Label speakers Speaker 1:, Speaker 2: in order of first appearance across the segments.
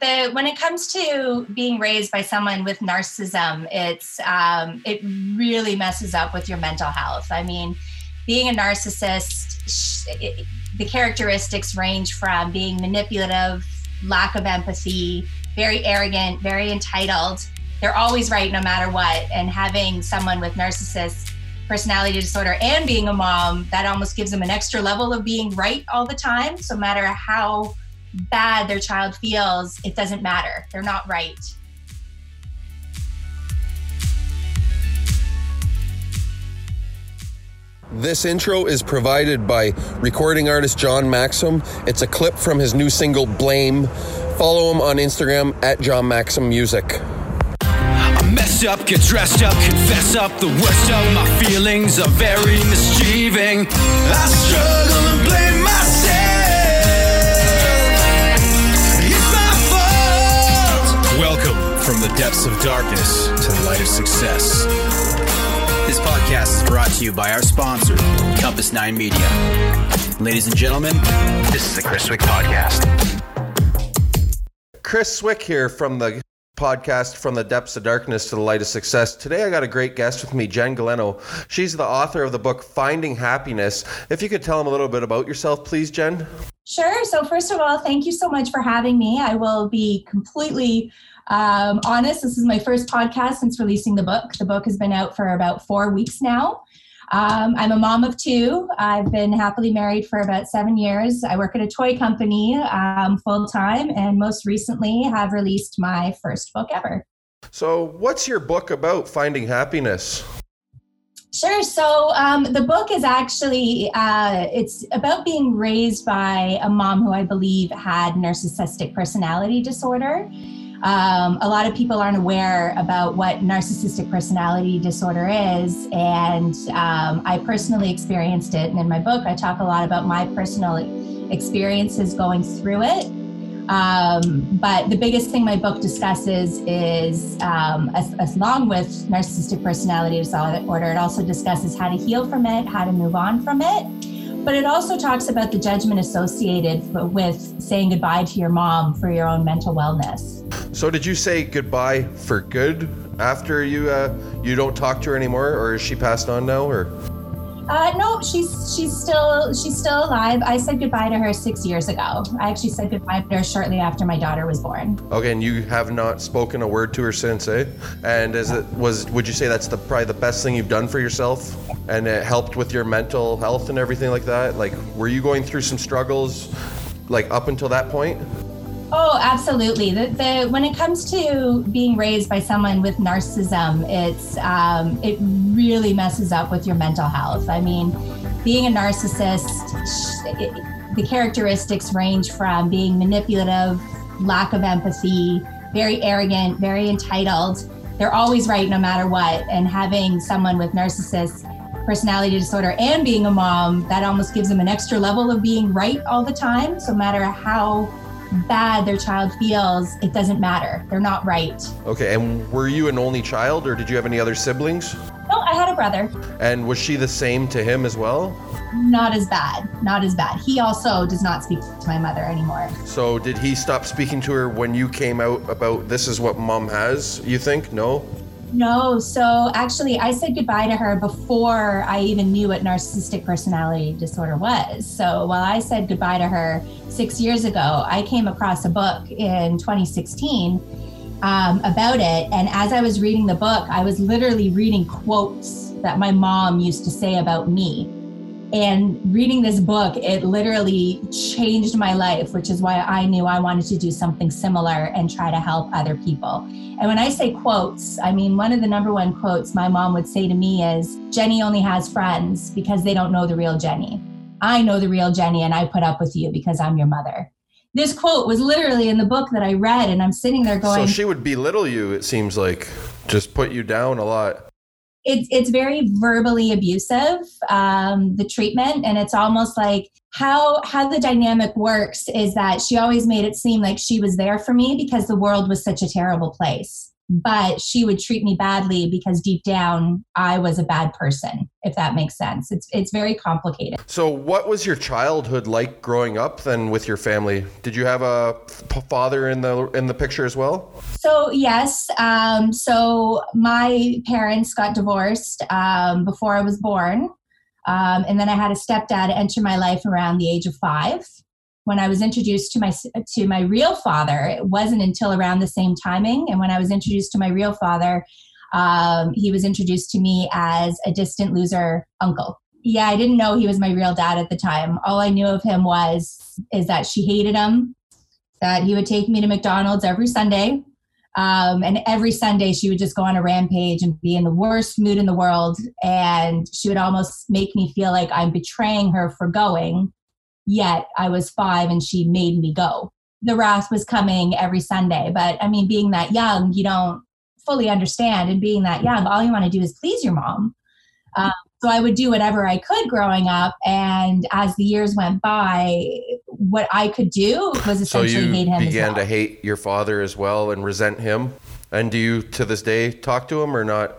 Speaker 1: the when it comes to being raised by someone with narcissism, it's um, it really messes up with your mental health. I mean, being a narcissist, it, the characteristics range from being manipulative, lack of empathy, very arrogant, very entitled. They're always right no matter what. And having someone with narcissist personality disorder and being a mom, that almost gives them an extra level of being right all the time. So, no matter how bad their child feels, it doesn't matter. They're not right.
Speaker 2: This intro is provided by recording artist John Maxim. It's a clip from his new single Blame. Follow him on Instagram at John Maxim Music.
Speaker 3: I mess up, get dressed up, confess up. The worst of my feelings are very mischieving. I struggle and blame
Speaker 4: from the depths of darkness to the light of success. This podcast is brought to you by our sponsor, Compass 9 Media. Ladies and gentlemen, this is the Chris Wick Podcast.
Speaker 2: Chris Swick here from the podcast From the Depths of Darkness to the Light of Success. Today I got a great guest with me, Jen Galeno. She's the author of the book Finding Happiness. If you could tell them a little bit about yourself, please, Jen.
Speaker 1: Sure. So, first of all, thank you so much for having me. I will be completely um, honest. This is my first podcast since releasing the book. The book has been out for about four weeks now. Um, I'm a mom of two. I've been happily married for about seven years. I work at a toy company um, full time, and most recently have released my first book ever.
Speaker 2: So, what's your book about, Finding Happiness?
Speaker 1: Sure. So um, the book is actually uh, it's about being raised by a mom who I believe had narcissistic personality disorder. Um, a lot of people aren't aware about what narcissistic personality disorder is, and um, I personally experienced it. And in my book, I talk a lot about my personal experiences going through it. Um, but the biggest thing my book discusses is, um, as, as, along with narcissistic personality disorder, it also discusses how to heal from it, how to move on from it. But it also talks about the judgment associated with saying goodbye to your mom for your own mental wellness.
Speaker 2: So, did you say goodbye for good after you uh, you don't talk to her anymore, or is she passed on now, or?
Speaker 1: Uh, no, she's she's still she's still alive. I said goodbye to her six years ago. I actually said goodbye to her shortly after my daughter was born.
Speaker 2: Okay, and you have not spoken a word to her since, eh? And as it was, would you say that's the probably the best thing you've done for yourself, and it helped with your mental health and everything like that? Like, were you going through some struggles, like up until that point?
Speaker 1: Oh, absolutely. The, the, when it comes to being raised by someone with narcissism, it's um, it really messes up with your mental health. I mean, being a narcissist, it, the characteristics range from being manipulative, lack of empathy, very arrogant, very entitled. They're always right no matter what. And having someone with narcissist personality disorder and being a mom, that almost gives them an extra level of being right all the time. So, no matter how bad their child feels, it doesn't matter. They're not right.
Speaker 2: Okay, and were you an only child or did you have any other siblings?
Speaker 1: No, I had a brother.
Speaker 2: And was she the same to him as well?
Speaker 1: Not as bad. Not as bad. He also does not speak to my mother anymore.
Speaker 2: So, did he stop speaking to her when you came out about this is what mom has, you think? No?
Speaker 1: No, so actually, I said goodbye to her before I even knew what narcissistic personality disorder was. So while I said goodbye to her six years ago, I came across a book in 2016 um, about it. And as I was reading the book, I was literally reading quotes that my mom used to say about me and reading this book, it literally changed my life, which is why I knew I wanted to do something similar and try to help other people. And when I say quotes, I mean, one of the number one quotes my mom would say to me is Jenny only has friends because they don't know the real Jenny. I know the real Jenny and I put up with you because I'm your mother. This quote was literally in the book that I read, and I'm sitting there going.
Speaker 2: So she would belittle you, it seems like, just put you down a lot
Speaker 1: it's it's very verbally abusive um, the treatment and it's almost like how how the dynamic works is that she always made it seem like she was there for me because the world was such a terrible place but she would treat me badly because deep down I was a bad person, if that makes sense. It's it's very complicated.
Speaker 2: So, what was your childhood like growing up then with your family? Did you have a father in the in the picture as well?
Speaker 1: So yes, um, so my parents got divorced um, before I was born, um, and then I had a stepdad enter my life around the age of five when I was introduced to my to my real father, it wasn't until around the same timing. And when I was introduced to my real father, um, he was introduced to me as a distant loser uncle. Yeah, I didn't know he was my real dad at the time. All I knew of him was is that she hated him, that he would take me to McDonald's every Sunday, um, and every Sunday she would just go on a rampage and be in the worst mood in the world, and she would almost make me feel like I'm betraying her for going yet I was five and she made me go. The wrath was coming every Sunday. But I mean, being that young, you don't fully understand. And being that young, all you want to do is please your mom. Um, so I would do whatever I could growing up. And as the years went by, what I could do was essentially
Speaker 2: so
Speaker 1: hate him.
Speaker 2: began
Speaker 1: well.
Speaker 2: to hate your father as well and resent him. And do you to this day talk to him or not?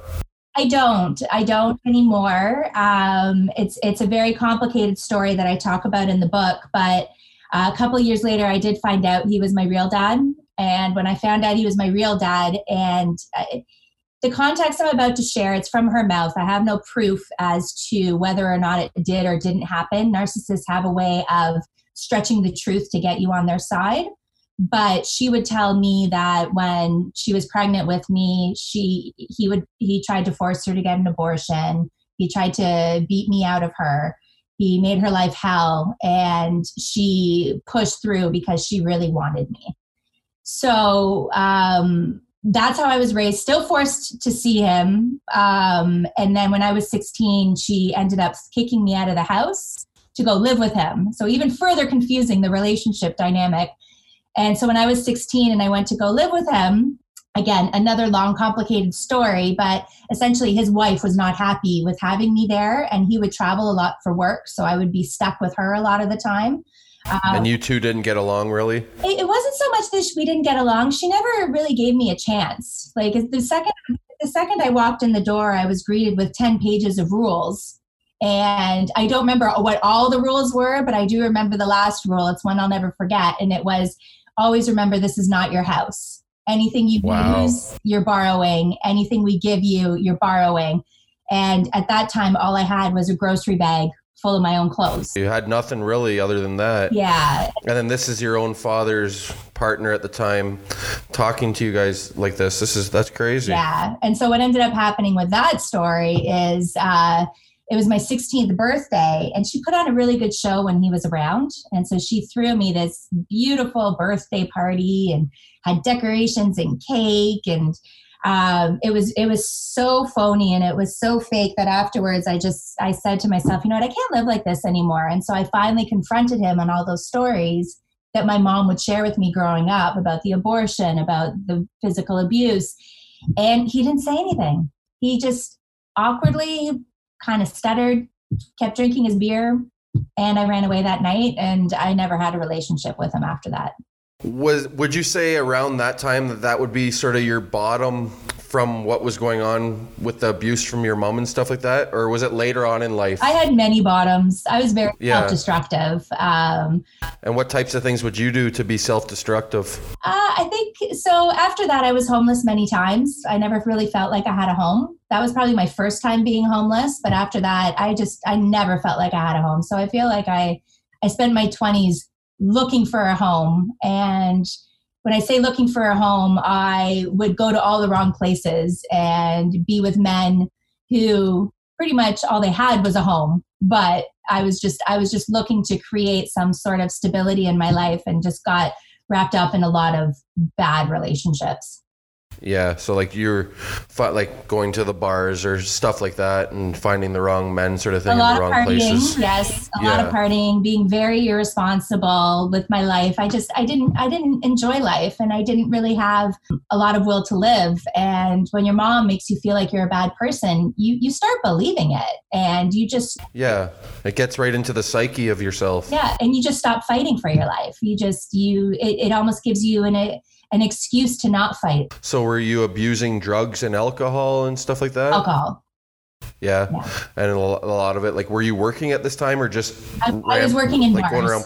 Speaker 1: I don't. I don't anymore. Um, it's it's a very complicated story that I talk about in the book. But uh, a couple years later, I did find out he was my real dad. And when I found out he was my real dad, and uh, the context I'm about to share, it's from her mouth. I have no proof as to whether or not it did or didn't happen. Narcissists have a way of stretching the truth to get you on their side. But she would tell me that when she was pregnant with me she he would he tried to force her to get an abortion. He tried to beat me out of her. He made her life hell and she pushed through because she really wanted me. So um, that's how i was raised. Still forced to see him um, and then when i was 16 she ended up kicking me out of the house to go live with him so even further confusing the relationship dynamic and so when I was 16 and I went to go live with him, again, another long, complicated story, but essentially his wife was not happy with having me there and he would travel a lot for work. So I would be stuck with her a lot of the time.
Speaker 2: Um, and you two didn't get along really?
Speaker 1: It, it wasn't so much that we didn't get along. She never really gave me a chance. Like the second, the second I walked in the door, I was greeted with 10 pages of rules and I don't remember what all the rules were, but I do remember the last rule. It's one I'll never forget. And it was always remember this is not your house. Anything you wow. use, you're borrowing. Anything we give you, you're borrowing. And at that time, all I had was a grocery bag full of my own clothes.
Speaker 2: You had nothing really other than that.
Speaker 1: Yeah.
Speaker 2: And then this is your own father's partner at the time talking to you guys like this. This is that's crazy.
Speaker 1: Yeah. And so what ended up happening with that story is uh it was my 16th birthday and she put on a really good show when he was around. And so she threw me this beautiful birthday party and had decorations and cake. And um, it was it was so phony and it was so fake that afterwards i just i said to myself you know what? I can't live like this anymore. And so i finally confronted him on all those stories that my mom would share with me growing up about the abortion about the physical abuse. And he didn't say anything. He just awkwardly kind of stuttered, kept drinking his beer, and I ran away that night. And I never had a relationship with him after that.
Speaker 2: Was would you say around that time that that would be sort of your bottom from what was going on with the abuse from your mom and stuff like that, or was it later on in life?
Speaker 1: I had many bottoms. I was very yeah. self-destructive. Um,
Speaker 2: and what types of things would you do to be self-destructive?
Speaker 1: Uh, I think so. After that, I was homeless many times. I never really felt like I had a home. That was probably my first time being homeless. But after that, I just I never felt like I had a home. So I feel like I I spent my twenties looking for a home and when I say looking for a home, I would go to all the wrong places and be with men who pretty much all they had was a home. But I was just I was just looking to create some sort of stability in my life and just got wrapped up in a lot of bad relationships.
Speaker 2: Yeah, so like you're like going to the bars or stuff like that and finding the wrong men sort of thing in the wrong
Speaker 1: partying,
Speaker 2: places.
Speaker 1: Yes, a yeah. lot of partying, being very irresponsible with my life. I just I didn't I didn't enjoy life and I didn't really have a lot of will to live. And when your mom makes you feel like you're a bad person, you you start believing it and you just
Speaker 2: Yeah. It gets right into the psyche of yourself.
Speaker 1: Yeah, and you just stop fighting for your life. You just you it, it almost gives you an an excuse to not fight
Speaker 2: So were you abusing drugs and alcohol and stuff like that?
Speaker 1: alcohol.
Speaker 2: Yeah.
Speaker 1: Yeah.
Speaker 2: And a lot of it, like, were you working at this time or just?
Speaker 1: I, I was working in
Speaker 2: like going around.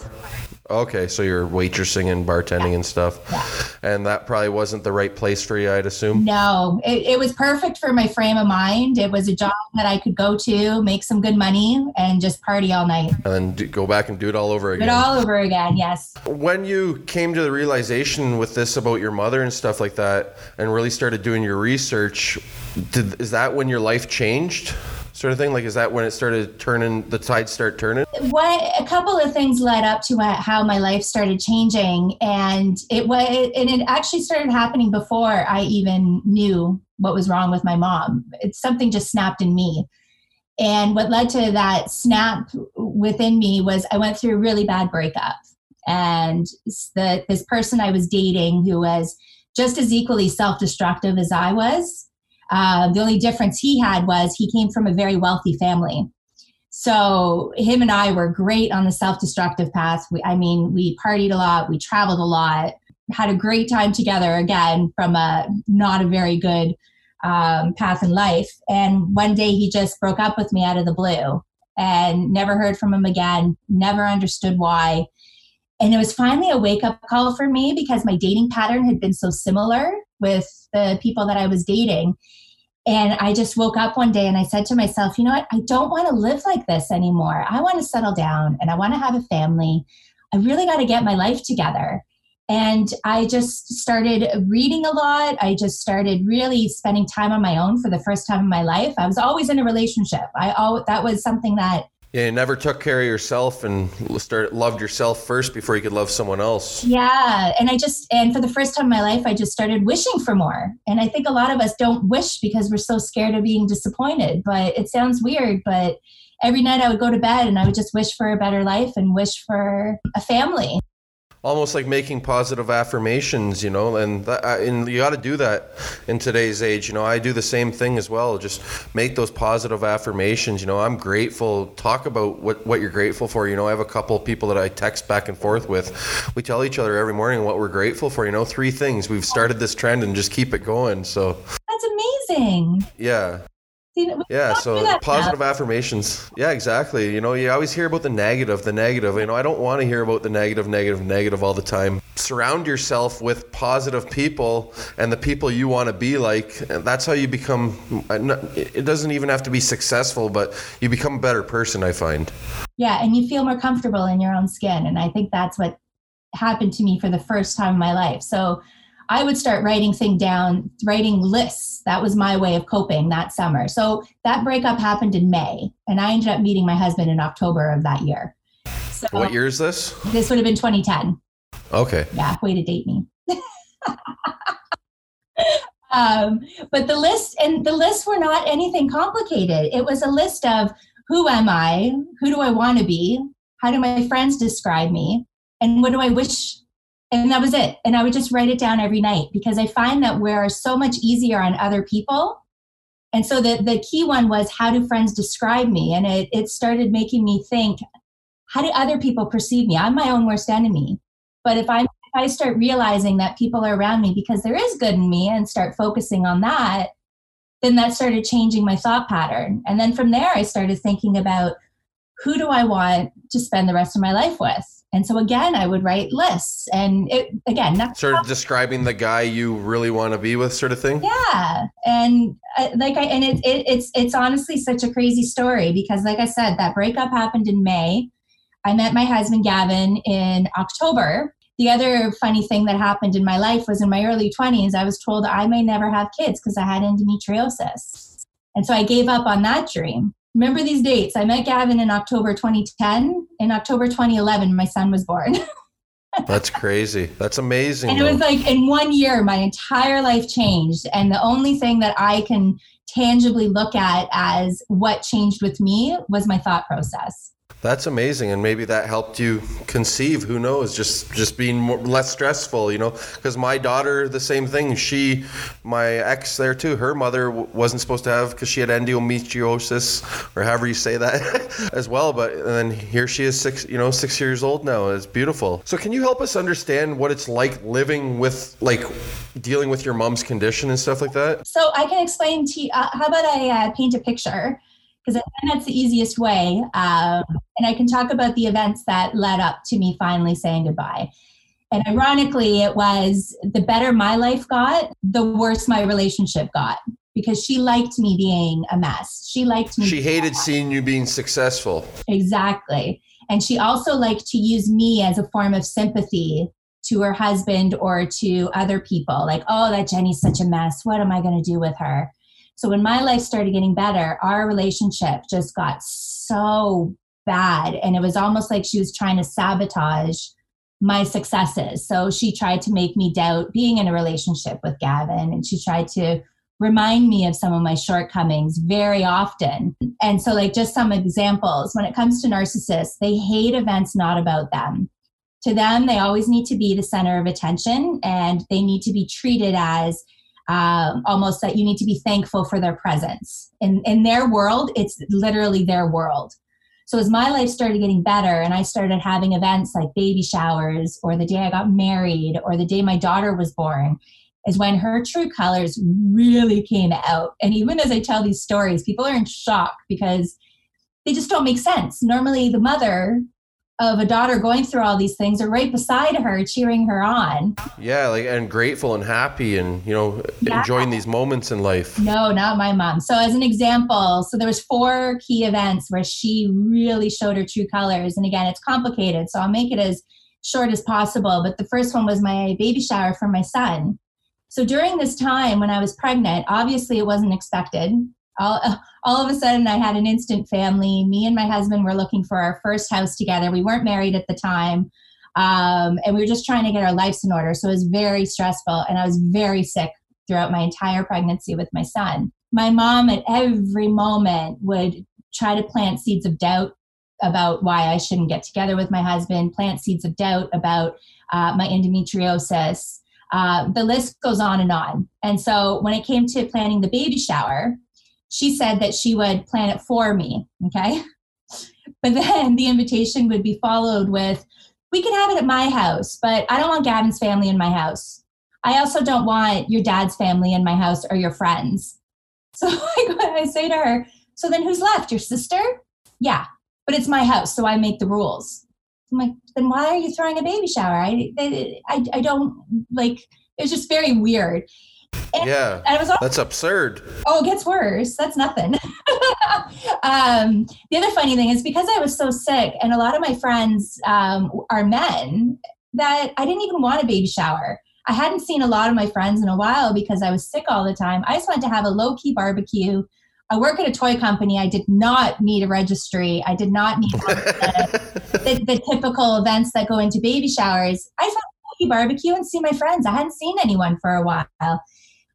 Speaker 2: Okay, so you're waitressing and bartending and stuff, and that probably wasn't the right place for you, I'd assume.
Speaker 1: No, it, it was perfect for my frame of mind. It was a job that I could go to, make some good money, and just party all night.
Speaker 2: And then do, go back and do it all over
Speaker 1: Do
Speaker 2: again.
Speaker 1: it all over again. Yes.
Speaker 2: when you came to the realization with this about your mother and stuff like that, and really started doing your research, did, is that when your life changed, sort of thing? Like, is that when it started turning? The tide start turning?
Speaker 1: what a couple of things led up to how my life started changing and it was and it actually started happening before i even knew what was wrong with my mom it's something just snapped in me and what led to that snap within me was i went through a really bad breakup and the this person i was dating who was just as equally self-destructive as i was uh, the only difference he had was he came from a very wealthy family so him and I were great on the self-destructive path. We, I mean, we partied a lot, we traveled a lot, had a great time together. Again, from a not a very good um, path in life. And one day he just broke up with me out of the blue, and never heard from him again. Never understood why. And it was finally a wake-up call for me because my dating pattern had been so similar with the people that I was dating. And I just woke up one day and I said to myself, you know what? I don't want to live like this anymore. I want to settle down and I want to have a family. I really got to get my life together. And I just started reading a lot. I just started really spending time on my own for the first time in my life. I was always in a relationship. I always, that was something that
Speaker 2: Yeah, you never took care of yourself and started loved yourself first before you could love someone else.
Speaker 1: Yeah. And I just, and for the first time in my life, I just started wishing for more. And I think a lot of us don't wish because we're so scared of being disappointed. But it sounds weird, but every night I would go to bed and I would just wish for a better life and wish for a family.
Speaker 2: Almost like making positive affirmations, you know, and that, and you got to do that in today's age. You know, I do the same thing as well. Just make those positive affirmations. You know, I'm grateful. Talk about what what you're grateful for. You know, I have a couple of people that I text back and forth with. We tell each other every morning what we're grateful for. You know, three things. We've started this trend and just keep it going. So
Speaker 1: That's amazing.
Speaker 2: yeah.
Speaker 1: See,
Speaker 2: Yeah, so positive
Speaker 1: now.
Speaker 2: affirmations. Yeah, exactly. You know, you always hear about the negative, the negative. You know, I don't want to hear about the negative, negative, negative all the time. Surround yourself with positive people and the people you want to be like. And that's how you become. Uh, it doesn't even have to be successful, but you become a better person. I find.
Speaker 1: Yeah, and you feel more comfortable in your own skin. And I think that's what happened to me for the first time in my life. So I would start writing things down, writing lists. That was my way of coping that summer. So that breakup happened in May, and I ended up meeting my husband in October of that year. So
Speaker 2: What year is this?
Speaker 1: this would have been 2010.
Speaker 2: Okay.
Speaker 1: Yeah, way to date me. um, but the list and the lists were not anything complicated. It was a list of who am I, who do I want to be, how do my friends describe me, and what do I wish. And that was it. And I would just write it down every night because I find that we're so much easier on other people. And so the, the key one was how do friends describe me? And it, it started making me think, how do other people perceive me? I'm my own worst enemy. But if I if I start realizing that people are around me because there is good in me and start focusing on that, then that started changing my thought pattern. And then from there I started thinking about who do I want to spend the rest of my life with? And so again, I would write lists and it again, not
Speaker 2: Sort of describing the guy you really want to be with, sort of thing.
Speaker 1: yeah and uh, like i and it, it, it's it's honestly such a crazy story because like i said that breakup happened in may. I met my husband gavin in october. The other funny thing that happened in my life was in my early 20s i was told i may never have kids because i had endometriosis. And so i gave up on that dream remember these dates i met gavin in october 2010 in october 2011 my son was born
Speaker 2: That's crazy. That's amazing.
Speaker 1: And it was like in one year, my entire life changed. And the only thing that I can tangibly look at as what changed with me was my thought process.
Speaker 2: That's amazing, and maybe that helped you conceive. Who knows? Just just being more, less stressful, you know. Because my daughter, the same thing. She, my ex, there too. Her mother wasn't supposed to have because she had endometriosis, or however you say that, as well. But then here she is, six, you know, six years old now. It's beautiful. So can you help us understand what it's like living with, like, dealing with your mom's condition and stuff like that?
Speaker 1: So I can explain to you. Uh, how about I uh, paint a picture? Because that's the easiest way. Um, and I can talk about the events that led up to me finally saying goodbye. And ironically, it was the better my life got, the worse my relationship got because she liked me being a mess. She liked me.
Speaker 2: She hated seeing you being successful.
Speaker 1: Exactly. And she also liked to use me as a form of sympathy to her husband or to other people. Like, oh, that Jenny's such a mess. What am I going to do with her? So when my life started getting better, our relationship just got so bad. And it was almost like she was trying to sabotage my successes. So she tried to make me doubt being in a relationship with Gavin. And she tried to remind me of some of my shortcomings very often. And so, like, just some examples when it comes to narcissists, they hate events not about them. To them, they always need to be the center of attention and they need to be treated as um, almost that you need to be thankful for their presence. In, in their world, it's literally their world. So as my life started getting better and I started having events like baby showers or the day I got married or the day my daughter was born, is when her true colors really came out. And even as I tell these stories, people are in shock because they just don't make sense. Normally, the mother of a daughter going through all these things are right beside her, cheering her on.
Speaker 2: Yeah, like and grateful and happy and you know
Speaker 1: Yeah.
Speaker 2: enjoying these moments in life.
Speaker 1: No, not my mom. So as an example, so there was four key events where she really showed her true colors. And again, it's complicated, so I'll make it as short as possible. But the first one was my baby shower for my son. So during this time when I was pregnant, obviously it wasn't expected. All, all of a sudden, I had an instant family. Me and my husband were looking for our first house together. We weren't married at the time. Um, and we were just trying to get our lives in order. So it was very stressful. And I was very sick throughout my entire pregnancy with my son. My mom, at every moment, would try to plant seeds of doubt about why I shouldn't get together with my husband, plant seeds of doubt about uh, my endometriosis. Uh, the list goes on and on. And so when it came to planning the baby shower, she said that she would plan it for me. Okay. But then the invitation would be followed with, we can have it at my house, but I don't want Gavin's family in my house. I also don't want your dad's family in my house or your friends. So I, I say to her, so then who's left? Your sister? Yeah, but it's my house, so I make the rules. I'm like, then why are you throwing a baby shower? I, I, I don't like. It's just very weird. And
Speaker 2: Yeah,
Speaker 1: I was also
Speaker 2: that's absurd.
Speaker 1: Oh, it gets worse. That's nothing. um, the other funny thing is because I was so sick, and a lot of my friends um, are men, that I didn't even want a baby shower. I hadn't seen a lot of my friends in a while because I was sick all the time. I just wanted to have a low key barbecue. I work at a toy company. I did not need a registry. I did not need the, the, the typical events that go into baby showers. I just wanted a low key barbecue and see my friends. I hadn't seen anyone for a while.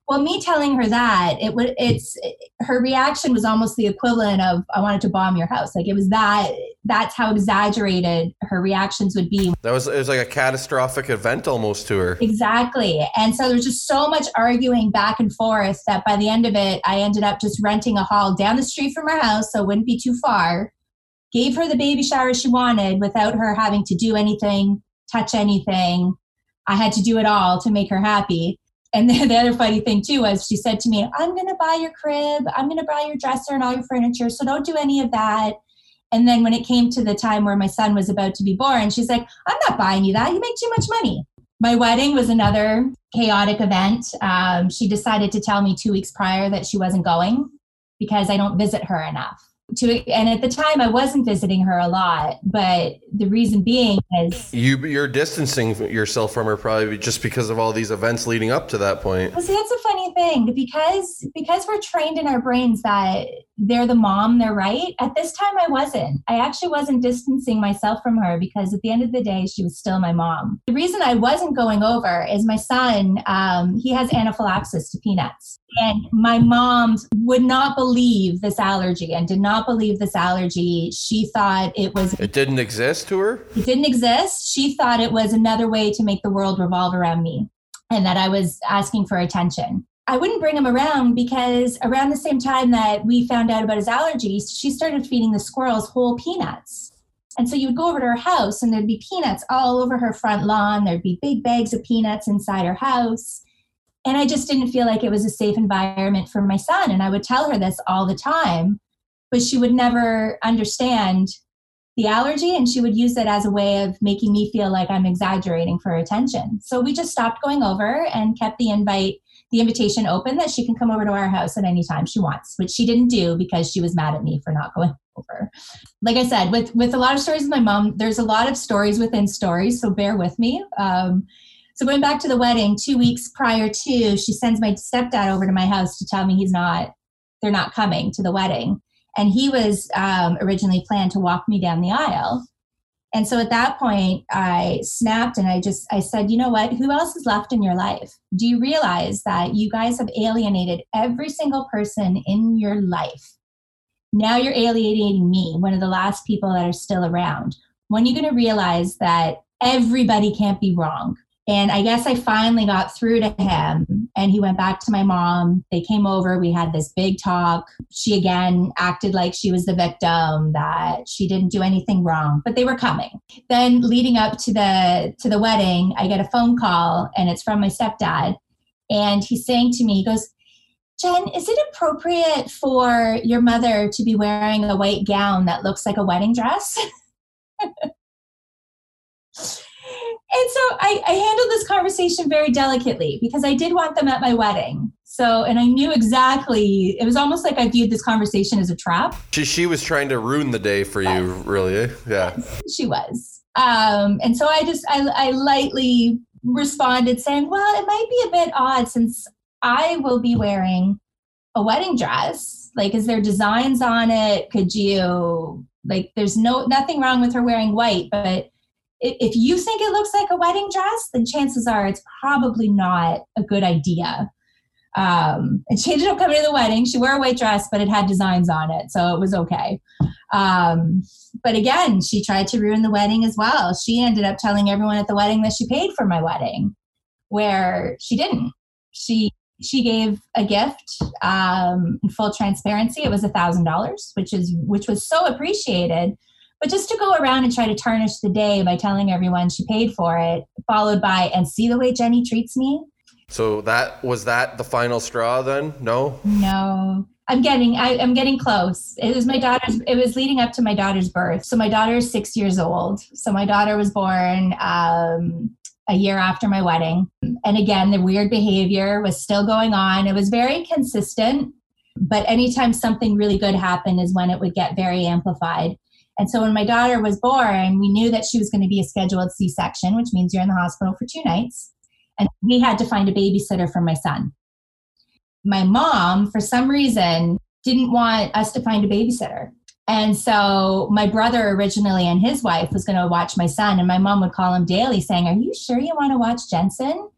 Speaker 1: Well, me telling her that it would, it's her reaction was almost the equivalent of "I wanted to bomb your house." Like it was that. That's how exaggerated her reactions would be.
Speaker 2: That was it was like a catastrophic event almost to her.
Speaker 1: Exactly. And so there was just so much arguing back and forth that by the end of it, I ended up just renting a hall down the street from her house, so it wouldn't be too far. Gave her the baby shower she wanted without her having to do anything, touch anything. I had to do it all to make her happy. And then the other funny thing too was she said to me, I'm going to buy your crib, I'm going to buy your dresser and all your furniture, so don't do any of that. And then when it came to the time where my son was about to be born, she's like, I'm not buying you that. You make too much money. My wedding was another chaotic event. Um, she decided to tell me two weeks prior that she wasn't going because I don't visit her enough. To, and at the time, I wasn't visiting her a lot, but the reason being is
Speaker 2: You you're distancing yourself from her probably just because of all these events leading up to that point.
Speaker 1: Well, see, that's a funny thing because because we're trained in our brains that they're the mom, they're right. At this time, I wasn't. I actually wasn't distancing myself from her because at the end of the day, she was still my mom. The reason I wasn't going over is my son, um, he has anaphylaxis to peanuts. And my mom would not believe this allergy and did not believe this allergy. She thought it was.
Speaker 2: It didn't exist to her?
Speaker 1: It didn't exist. She thought it was another way to make the world revolve around me and that I was asking for attention. I wouldn't bring him around because around the same time that we found out about his allergies, she started feeding the squirrels whole peanuts. And so you would go over to her house and there'd be peanuts all over her front lawn. There'd be big bags of peanuts inside her house. And I just didn't feel like it was a safe environment for my son. And I would tell her this all the time, but she would never understand the allergy and she would use it as a way of making me feel like I'm exaggerating for attention. So we just stopped going over and kept the invite the invitation open that she can come over to our house at any time she wants, which she didn't do because she was mad at me for not going over. Like I said, with with a lot of stories with my mom, there's a lot of stories within stories, so bear with me. Um, so going back to the wedding, two weeks prior to, she sends my stepdad over to my house to tell me he's not, they're not coming to the wedding, and he was um, originally planned to walk me down the aisle. And so at that point, I snapped and I just I said, you know what? Who else is left in your life? Do you realize that you guys have alienated every single person in your life? Now you're alienating me, one of the last people that are still around. When are you going to realize that everybody can't be wrong? And I guess I finally got through to him and he went back to my mom. They came over, we had this big talk. She again acted like she was the victim, that she didn't do anything wrong, but they were coming. Then leading up to the to the wedding, I get a phone call and it's from my stepdad. And he's saying to me, he goes, Jen, is it appropriate for your mother to be wearing a white gown that looks like a wedding dress? and so I, I handled this conversation very delicately because I did want them at my wedding. So, and I knew exactly, it was almost like I viewed this conversation as a trap.
Speaker 2: She, she was trying to ruin the day for you, really. Eh? Yeah.
Speaker 1: She was. Um, and so I just, I, I lightly responded saying, well, it might be a bit odd since I will be wearing a wedding dress. Like, is there designs on it? Could you, like, there's no, nothing wrong with her wearing white, but if you think it looks like a wedding dress, then chances are it's probably not a good idea. Um, and she ended up coming to the wedding. She wore a white dress, but it had designs on it, so it was okay. Um, but again, she tried to ruin the wedding as well. She ended up telling everyone at the wedding that she paid for my wedding, where she didn't. She she gave a gift um, in full transparency. It was a thousand dollars, which is which was so appreciated but just to go around and try to tarnish the day by telling everyone she paid for it, followed by, and see the way Jenny treats me.
Speaker 2: So that was that the final straw then? No?
Speaker 1: No. I'm getting I, am getting close. It was my daughter's it was leading up to my daughter's birth. So my daughter is six years old. So my daughter was born um, a year after my wedding. And again, the weird behavior was still going on. It was very consistent, but anytime something really good happened is when it would get very amplified. And so when my daughter was born, we knew that she was going to be a scheduled C section, which means you're in the hospital for two nights. And we had to find a babysitter for my son. My mom, for some reason, didn't want us to find a babysitter. And so my brother originally and his wife was going to watch my son, and my mom would call him daily saying, Are you sure you want to watch Jensen?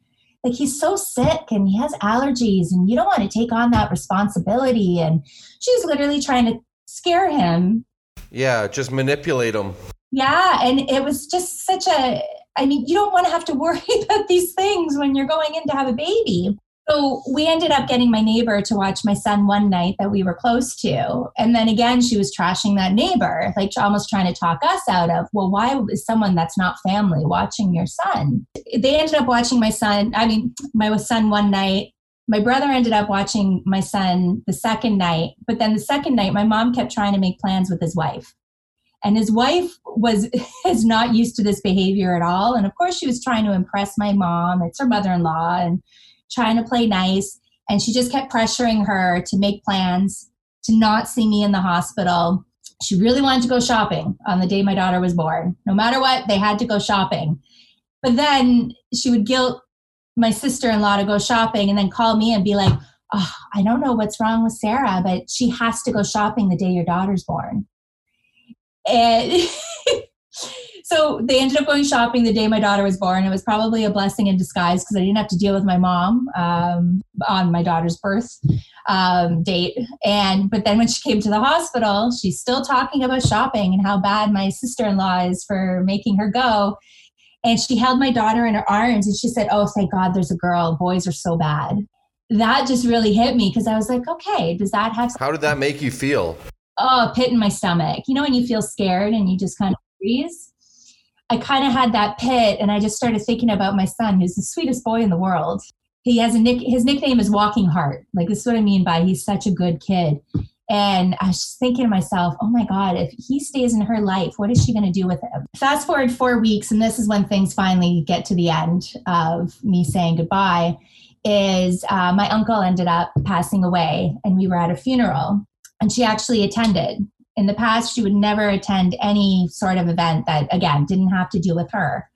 Speaker 1: Like he's so sick and he has allergies, and you don't want to take on that responsibility. And she's literally trying to scare him
Speaker 2: yeah, just manipulate them.
Speaker 1: Yeah, and it was just such a I mean, you don't want to have to worry about these things when you're going in to have a baby. So we ended up getting my neighbor to watch my son one night that we were close to. And then again, she was trashing that neighbor, like almost trying to talk us out of, well, why is someone that's not family watching your son? They ended up watching my son, I mean, my son one night. My brother ended up watching my son the second night, but then the second night, my mom kept trying to make plans with his wife. And his wife was is not used to this behavior at all. And of course, she was trying to impress my mom. It's her mother-in-law, and trying to play nice. And she just kept pressuring her to make plans to not see me in the hospital. She really wanted to go shopping on the day my daughter was born. No matter what, they had to go shopping. But then she would guilt my sister in law to go shopping and then call me and be like, oh, I don't know what's wrong with Sarah, but she has to go shopping the day your daughter's born. And so they ended up going shopping the day my daughter was born. It was probably a blessing in disguise because I didn't have to deal with my mom um, on my daughter's birth um, date. And but then when she came to the hospital, she's still talking about shopping and how bad my sister in law is for making her go. And she held my daughter in her arms and she said, Oh, thank God there's a girl. Boys are so bad. That just really hit me because I was like, okay, does that have
Speaker 2: How did that make you feel?
Speaker 1: oh, a pit in my stomach. You know, when you feel scared and you just kind of freeze. I kind of had that pit, and I just started thinking about my son, who's the sweetest boy in the world. He has a nick. His nickname is Walking Heart. Like this is what I mean by he's such a good kid. And I was thinking to myself, oh my God, if he stays in her life, what is she going to do with him? Fast forward four weeks, and this is when things finally get to the end of me saying goodbye. Is uh, my uncle ended up passing away, and we were at a funeral, and she actually attended. In the past, she would never attend any sort of event that, again, didn't have to do with her.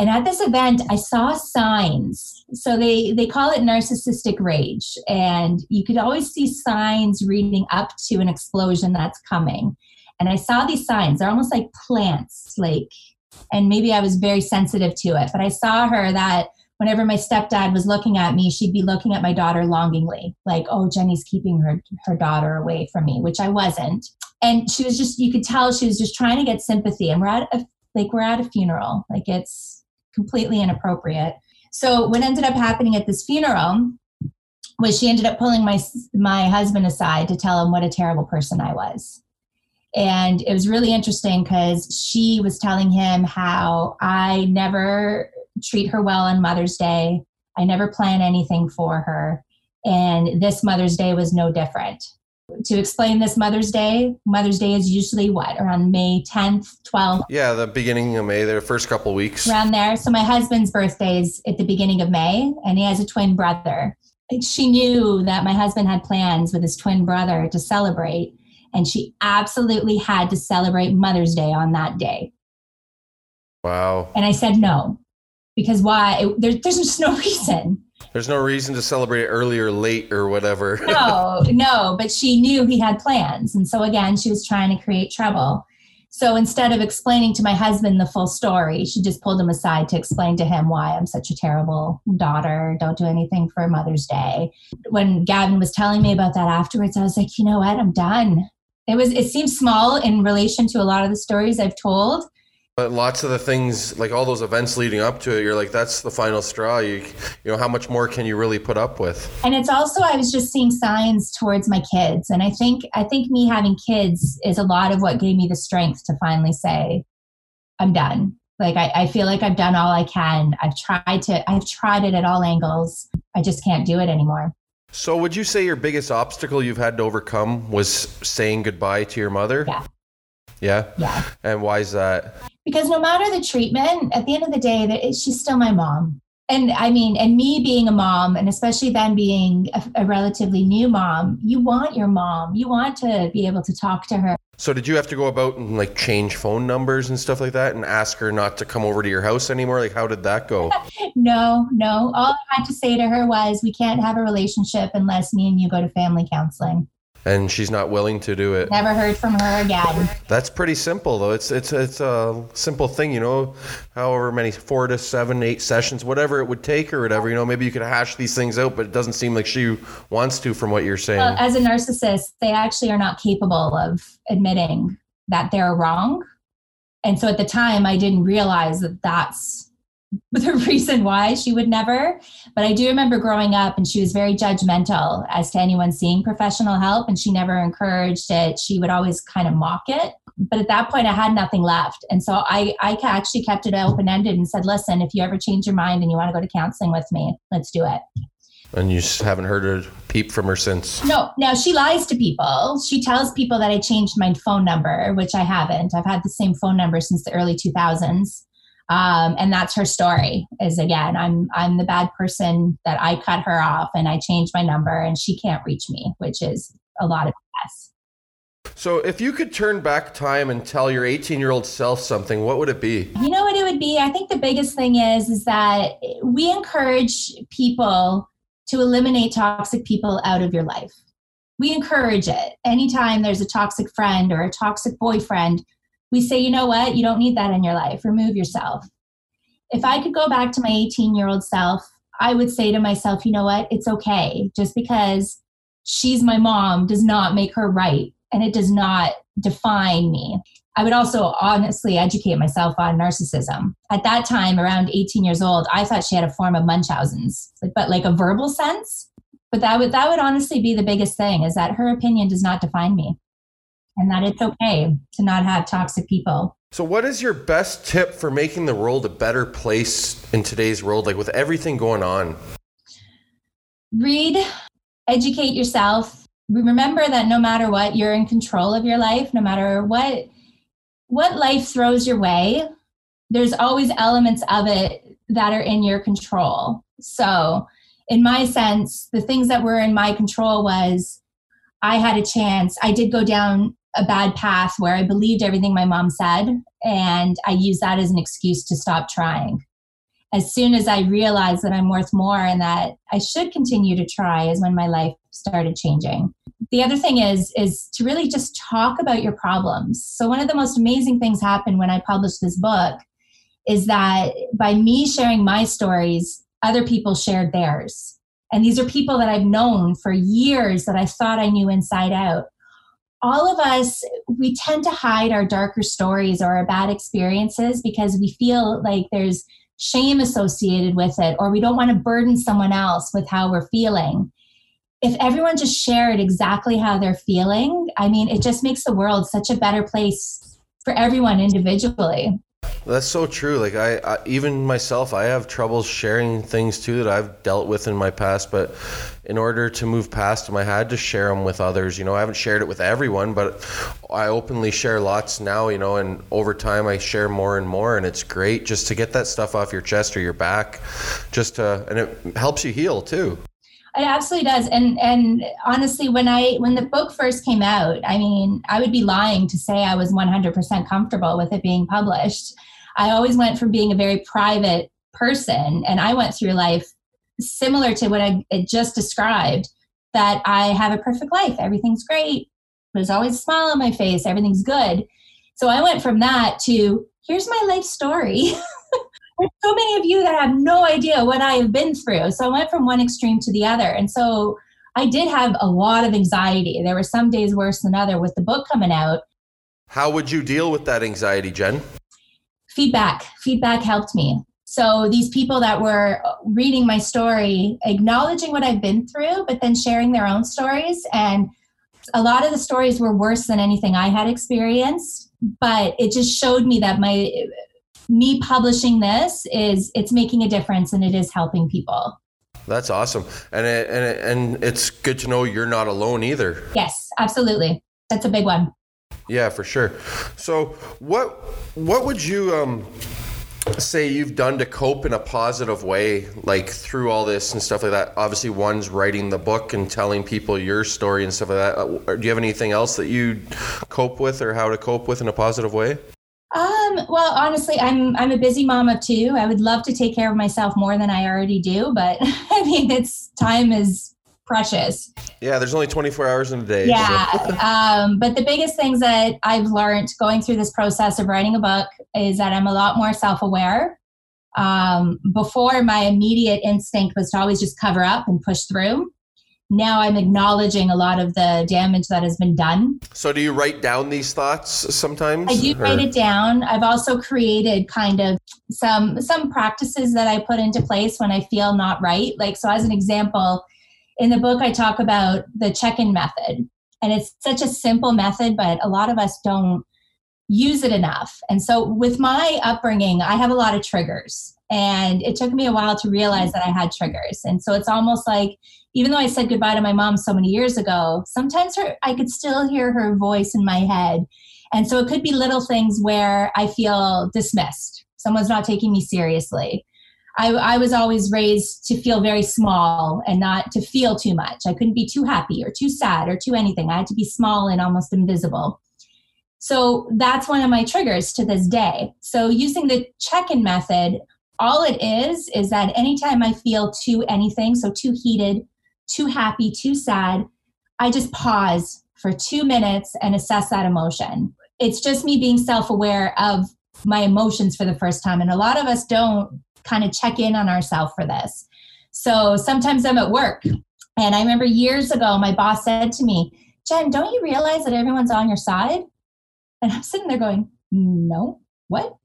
Speaker 1: And at this event, I saw signs. So they, they call it narcissistic rage. And you could always see signs reading up to an explosion that's coming. And I saw these signs. They're almost like plants, like, and maybe I was very sensitive to it, but I saw her that whenever my stepdad was looking at me, she'd be looking at my daughter longingly, like, oh, Jenny's keeping her, her daughter away from me, which I wasn't. And she was just, you could tell she was just trying to get sympathy. And we're at a, like, we're at a funeral. Like, it's completely inappropriate. So what ended up happening at this funeral was she ended up pulling my, my husband aside to tell him what a terrible person I was. And it was really interesting because she was telling him how I never treat her well on Mother's Day. I never plan anything for her. And this Mother's Day was no different. To explain this Mother's Day, Mother's Day is usually what, around May 10th, 12th?
Speaker 2: Yeah, the beginning of May, the first couple weeks.
Speaker 1: Around there. So my husband's birthday is at the beginning of May, and he has a twin brother. She knew that my husband had plans with his twin brother to celebrate, and she absolutely had to celebrate Mother's Day on that day.
Speaker 2: Wow.
Speaker 1: And I said no because why? It, there, there's just no reason.
Speaker 2: There's no reason to celebrate early or late or whatever.
Speaker 1: no, no, but she knew he had plans. And so again, she was trying to create trouble. So instead of explaining to my husband the full story, she just pulled him aside to explain to him why I'm such a terrible daughter, don't do anything for Mother's Day. When Gavin was telling me about that afterwards, I was like, you know what? I'm done. It was it seems small in relation to a lot of the stories I've told,
Speaker 2: but lots of the things, like all those events leading up to it, you're like, that's the final straw. You, you know, how much more can you really put up with?
Speaker 1: And it's also, I was just seeing signs towards my kids, and I think, I think me having kids is a lot of what gave me the strength to finally say, I'm done. Like I, I feel like I've done all I can. I've tried to, I've tried it at all angles. I just can't do it anymore.
Speaker 2: So, would you say your biggest obstacle you've had to overcome was saying goodbye to your mother?
Speaker 1: Yeah.
Speaker 2: Yeah.
Speaker 1: Yeah.
Speaker 2: And why is that?
Speaker 1: because no matter the treatment at the end of the day that she's still my mom. And i mean and me being a mom and especially then being a, a, relatively new mom you want your mom. You want to be able to talk to her.
Speaker 2: So did you have to go about and like change phone numbers and stuff like that and ask her not to come over to your house anymore? Like how did that go?
Speaker 1: No no. All i had to say to her was we can't have a relationship unless me and you go to family counseling
Speaker 2: and she's not willing to do it.
Speaker 1: Never heard from her again.
Speaker 2: That's pretty simple though. It's it's it's a simple thing, you know. However many four to seven, eight sessions, whatever it would take or whatever, you know. Maybe you could hash these things out, but it doesn't seem like she wants to, from what you're saying. Well,
Speaker 1: as a narcissist, they actually are not capable of admitting that they're wrong, and so at the time, I didn't realize that that's the reason why she would never. But I do remember growing up and she was very judgmental as to anyone seeing professional help and she never encouraged it. She would always kind of mock it. But at that point, I had nothing left. And so I, I actually kept it open ended and said, listen, if you ever change your mind and you want to go to counseling with me, let's do it.
Speaker 2: And you haven't heard a peep from her since?
Speaker 1: No. Now she lies to people. She tells people that I changed my phone number, which I haven't. I've had the same phone number since the early 2000s um, and that's her story is again i'm i'm the bad person that i cut her off and i changed my number and she can't reach me which is a lot of mess
Speaker 2: so if you could turn back time and tell your 18 year old self something what would it be
Speaker 1: you know what it would be i think the biggest thing is is that we encourage people to eliminate toxic people out of your life. We encourage it. Anytime there's a toxic friend or a toxic boyfriend, we say, you know what, you don't need that in your life, remove yourself. If I could go back to my 18 year old self, I would say to myself, you know what, it's okay. Just because she's my mom does not make her right and it does not define me. I would also honestly educate myself on narcissism. At that time, around 18 years old, I thought she had a form of Munchausen's, but like a verbal sense. But that would that would honestly be the biggest thing is that her opinion does not define me, and that it's okay to not have toxic people.
Speaker 2: So, what is your best tip for making the world a better place in today's world, like with everything going on?
Speaker 1: Read, educate yourself. Remember that no matter what, you're in control of your life. No matter what what life throws your way, there's always elements of it that are in your control. So, in my sense, the things that were in my control was I had a chance. I did go down a bad path where I believed everything my mom said, and I used that as an excuse to stop trying. As soon as I realized that I'm worth more and that I should continue to try, is when my life started changing. The other thing is is to really just talk about your problems. So one of the most amazing things happened when I published this book is that by me sharing my stories, other people shared theirs. And these are people that I've known for years that I thought I knew inside out all of us we tend to hide our darker stories or our bad experiences because we feel like there's shame associated with it or we don't want to burden someone else with how we're feeling. If everyone just shared exactly how they're feeling i mean it just makes the world such a better place for everyone individually
Speaker 2: that's so true. Like I, I, even myself, I have trouble sharing things too that I've dealt with in my past. But in order to move past them, I had to share them with others. You know, I haven't shared it with everyone, but I openly share lots now. You know, and over time, I share more and more, and it's great just to get that stuff off your chest or your back, just to, and it helps you heal too.
Speaker 1: It absolutely does. And and honestly, when I when the book first came out, I mean, I would be lying to say I was 100% comfortable with it being published. I always went from being a very private person, and I went through life similar to what I just described. That I have a perfect life, everything's great. There's always a smile on my face, everything's good. So I went from that to here's my life story. there's so many of you that have no idea what I have been through. So I went from one extreme to the other. And so I did have a lot of anxiety. There were some days worse than other with the book coming out.
Speaker 2: How would you deal with that anxiety, Jen?
Speaker 1: Feedback. Feedback helped me. So these people that were reading my story, acknowledging what I've been through, but then sharing their own stories. And a lot of the stories were worse than anything I had experienced, but it just showed me that my me publishing this is it's making a difference and it is helping people.
Speaker 2: That's awesome, and it, and it, and it's good to know you're not alone either.
Speaker 1: Yes, absolutely. That's a big one.
Speaker 2: Yeah, for sure. So, what what would you um say you've done to cope in a positive way, like through all this and stuff like that? Obviously, one's writing the book and telling people your story and stuff like that. Uh, do you have anything else that you cope with, or how to cope with in a positive way?
Speaker 1: Um, well, honestly, I'm I'm a busy mom of two. I would love to take care of myself more than I already do, but I mean, it's time is precious.
Speaker 2: Yeah, there's only 24 hours in a day.
Speaker 1: Yeah. So. um, but the biggest things that I've learned going through this process of writing a book is that I'm a lot more self-aware. Um, before, my immediate instinct was to always just cover up and push through now I'm acknowledging a lot of the damage that has been done.
Speaker 2: So, do you write down these thoughts sometimes?
Speaker 1: I do or? write it down. I've also created kind of some some practices that I put into place when I feel not right. Like, so as an example, in the book, I talk about the check-in method, and it's such a simple method, but a lot of us don't use it enough. And so, with my upbringing, I have a lot of triggers. And it took me a while to realize that I had triggers. And so it's almost like, even though I said goodbye to my mom so many years ago, sometimes her, I could still hear her voice in my head. And so it could be little things where I feel dismissed. Someone's not taking me seriously. I, I, was always raised to feel very small and not to feel too much. I couldn't be too happy or too sad or too anything. I had to be small and almost invisible. So that's one of my triggers to this day. So using the check in method, all it is is that anytime I feel too anything, so too heated, too happy, too sad, I just pause for two minutes and assess that emotion. It's just me being self aware of my emotions for the first time. And a lot of us don't kind of check in on ourselves for this. So sometimes I'm at work. And I remember years ago, my boss said to me, Jen, don't you realize that everyone's on your side? And I'm sitting there going, no, what?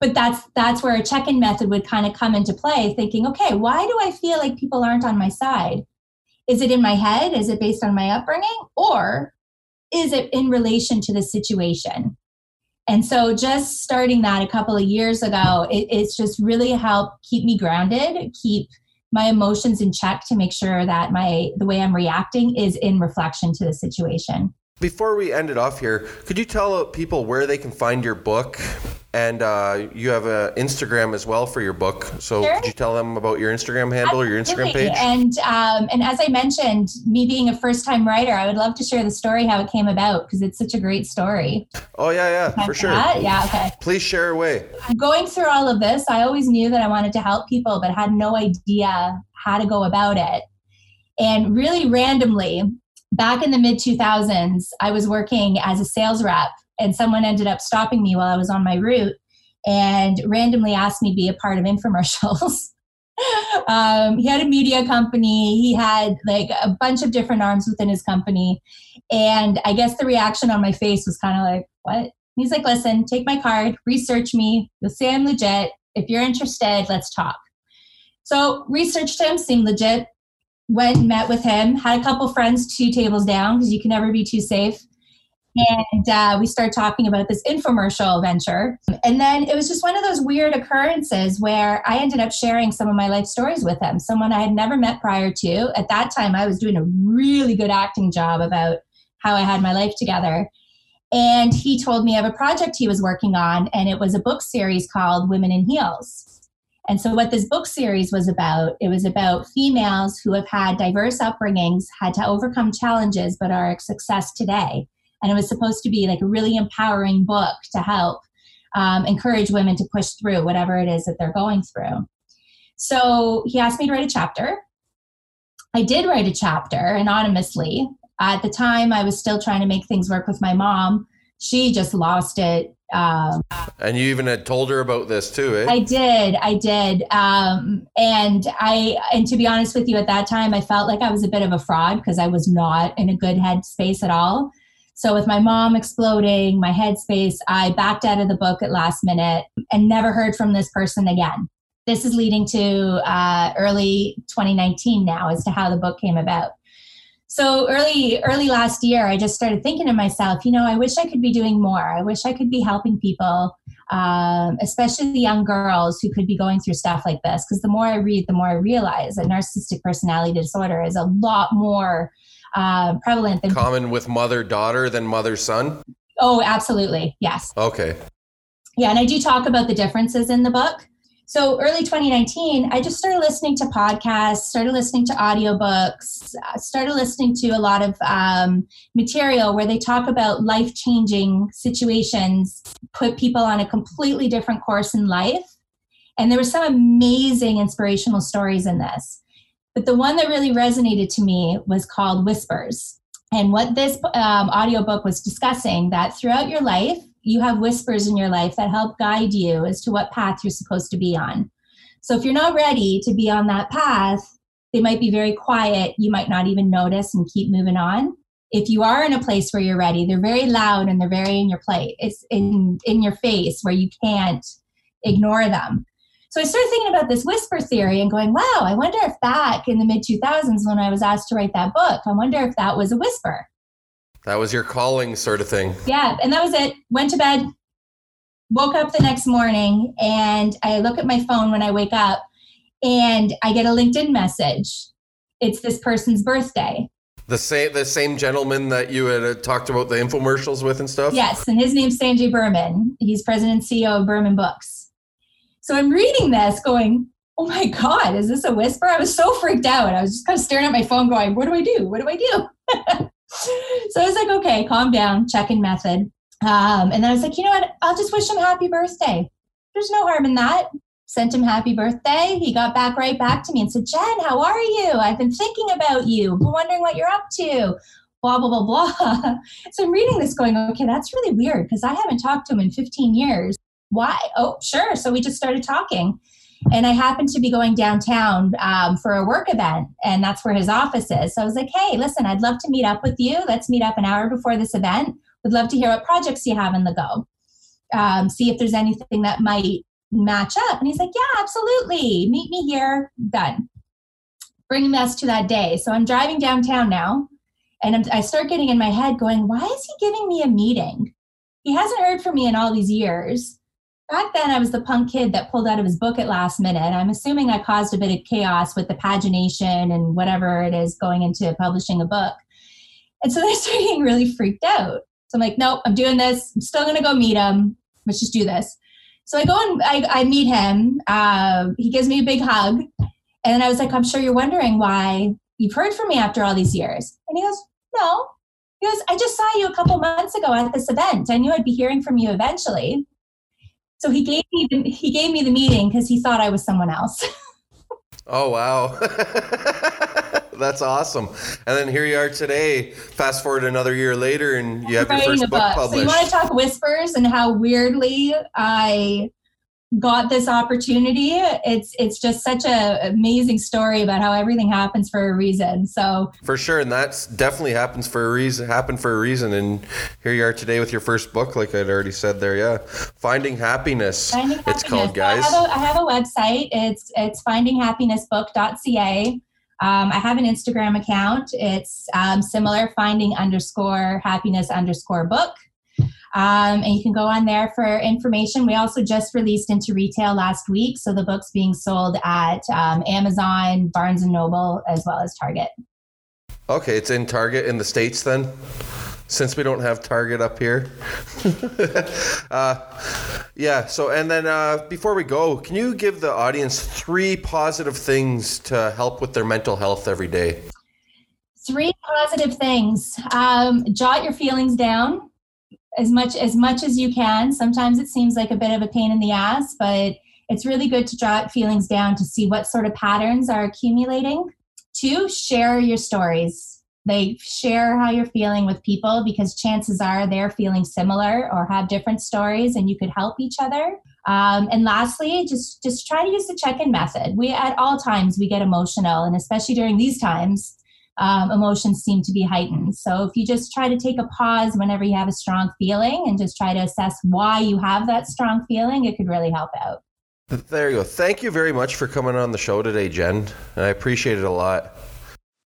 Speaker 1: But that's that's where a check-in method would kind of come into play, thinking, okay, why do I feel like people aren't on my side? Is it in my head? Is it based on my upbringing? Or is it in relation to the situation? And so just starting that a couple of years ago, it, it's just really helped keep me grounded, keep my emotions in check to make sure that my the way I'm reacting is in reflection to the situation.
Speaker 2: Before we end it off here, could you tell people where they can find your book? And uh, you have an Instagram as well for your book. So sure. could you tell them about your Instagram handle or your Instagram page?
Speaker 1: And um, and as I mentioned, me being a first time writer, I would love to share the story how it came about because it's such a great story.
Speaker 2: Oh yeah, yeah, for sure.
Speaker 1: That? Yeah, okay.
Speaker 2: Please share away.
Speaker 1: Going through all of this, I always knew that I wanted to help people, but had no idea how to go about it. And really randomly, back in the mid 2000s, I was working as a sales rep, and someone ended up stopping me while I was on my route and randomly asked me to be a part of infomercials. um, he had a media company, he had like a bunch of different arms within his company. And I guess the reaction on my face was kind of like, what? He's like, listen, take my card, research me, you'll say I'm legit. If you're interested, let's talk. So researched him, seemed legit went met with him had a couple friends two tables down because you can never be too safe. And uh, we started talking about this infomercial venture. And then it was just one of those weird occurrences where i ended up sharing some of my life stories with him someone i had never met prior to. At that time i was doing a really good acting job about how i had my life together. And he told me of a project he was working on and it was a book series called women in heels and so, what this book series was about, it was about females who have had diverse upbringings, had to overcome challenges, but are a success today. And it was supposed to be like a really empowering book to help um, encourage women to push through whatever it is that they're going through. So, he asked me to write a chapter. I did write a chapter anonymously. At the time, I was still trying to make things work with my mom. She just lost it
Speaker 2: um, and you even had told her about this too, eh?
Speaker 1: I did, I did. Um, and I, and to be honest with you, at that time, I felt like I was a bit of a fraud because I was not in a good headspace at all. So with my mom exploding, my headspace, I backed out of the book at last minute and never heard from this person again. This is leading to uh, early 2019 now as to how the book came about so early early last year i just started thinking to myself you know i wish i could be doing more. I wish i could be helping people um, especially the young girls who could be going through stuff like this. Because the more i read the more i realize that narcissistic personality disorder is a lot more uh, prevalent than
Speaker 2: common with mother daughter than mother son?
Speaker 1: Oh absolutely. Yes.
Speaker 2: Okay.
Speaker 1: Yeah and i do talk about the differences in the book so early 2019 i just started listening to podcasts started listening to audiobooks uh, started listening to a lot of um, material where they talk about life changing situations put people on a completely different course in life. And there were some amazing inspirational stories in this. But the one that really resonated to me was called whispers. And what this um, audiobook was discussing that throughout your life you have whispers in your life that help guide you as to what path you're supposed to be on. So if you're not ready to be on that path, they might be very quiet. You might not even notice and keep moving on. If you are in a place where you're ready, they're very loud and they're very in your plate. It's in in your face where you can't ignore them. So I started thinking about this whisper theory and going, wow, I wonder if back in the mid 2000s when I was asked to write that book, I wonder if that was a whisper.
Speaker 2: That was your calling sort of thing.
Speaker 1: Yeah, and that was it. Went to bed, woke up the next morning, and I look at my phone when I wake up and I get a LinkedIn message. It's this person's birthday.
Speaker 2: The same the same gentleman that you had uh, talked about the infomercials with and stuff?
Speaker 1: Yes, and his name's Sanjay Burman. He's president and CEO of Burman Books. So I'm reading this going, oh my God, is this a whisper? I was so freaked out. I was just kind of staring at my phone going, what do I do? What do I do? so I was like, okay, calm down, check in method. Um, and then I was like, you know what? I'll just wish him happy birthday. There's no harm in that. sent him happy birthday. He got back right back to me and said, Jen, how are you? I've been thinking about you, wondering what you're up to. Blah, blah, blah, blah. so I'm reading this going, okay, that's really weird because I haven't talked to him in 15 years. Why? Oh, sure. So we just started talking. And I happened to be going downtown um, for a work event, and that's where his office is. So I was like, hey, listen, I'd love to meet up with you. Let's meet up an hour before this event. Would love to hear what projects you have in the go. Um, see if there's anything that might match up. And he's like, yeah, absolutely. Meet me here. Done. Bringing us to that day. So I'm driving downtown now, and I'm, I start getting in my head going, why is he giving me a meeting? He hasn't heard from me in all these years back then I was the punk kid that pulled out of his book at last minute. I'm assuming I caused a bit of chaos with the pagination and whatever it is going into publishing a book. And so they started getting really freaked out. So I'm like, nope, I'm doing this. I'm still gonna go meet him. Let's just do this. So I go and I, I meet him. Uh, he gives me a big hug. And I was like, I'm sure you're wondering why you've heard from me after all these years. And he goes, No. He goes, I just saw you a couple months ago at this event. I knew I'd be hearing from you eventually. So he gave me the, he gave me the meeting because he thought I was someone else.
Speaker 2: oh wow. That's awesome. And then here you are today. Fast forward another year later, and you have your first book, book published.
Speaker 1: So you want to talk whispers and how weirdly I got this opportunity it's it's just such a amazing story about how everything happens for a reason so
Speaker 2: for sure and that's definitely happens for a reason happened for a reason and here you are today with your first book like i'd already said there yeah finding happiness, finding happiness. it's called guys
Speaker 1: so I, have a, I have a website it's it's findinghappinessbook.ca um, I have an Instagram account. It's um, similar, finding underscore happiness underscore book. Um, and you can go on there for information. We also just released into retail last week, so the book's being sold at um, Amazon, Barnes and Noble, as well as Target.
Speaker 2: Okay, it's in Target in the states then, since we don't have Target up here. uh, yeah. So, and then uh, before we go, can you give the audience three positive things to help with their mental health every day?
Speaker 1: Three positive things. Um, jot your feelings down as much as much as you can. Sometimes it seems like a bit of a pain in the ass, but it's really good to jot feelings down to see what sort of patterns are accumulating. Two, share your stories. They share how you're feeling with people because chances are they're feeling similar or have different stories, and you could help each other. Um, and lastly, just just try to use the check-in method. We at all times we get emotional, and especially during these times, um, emotions seem to be heightened. So if you just try to take a pause whenever you have a strong feeling and just try to assess why you have that strong feeling, it could really help out.
Speaker 2: There you go. Thank you very much for coming on the show today, Jen. I appreciate it a lot.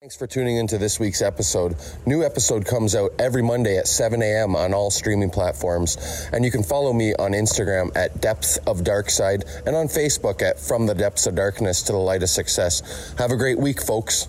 Speaker 2: Thanks for tuning into this week's episode. New episode comes out every Monday at 7 a.m. on all streaming platforms. And you can follow me on Instagram at Depth of Darkside and on Facebook at From the Depths of Darkness to the Light of Success. Have a great week, folks.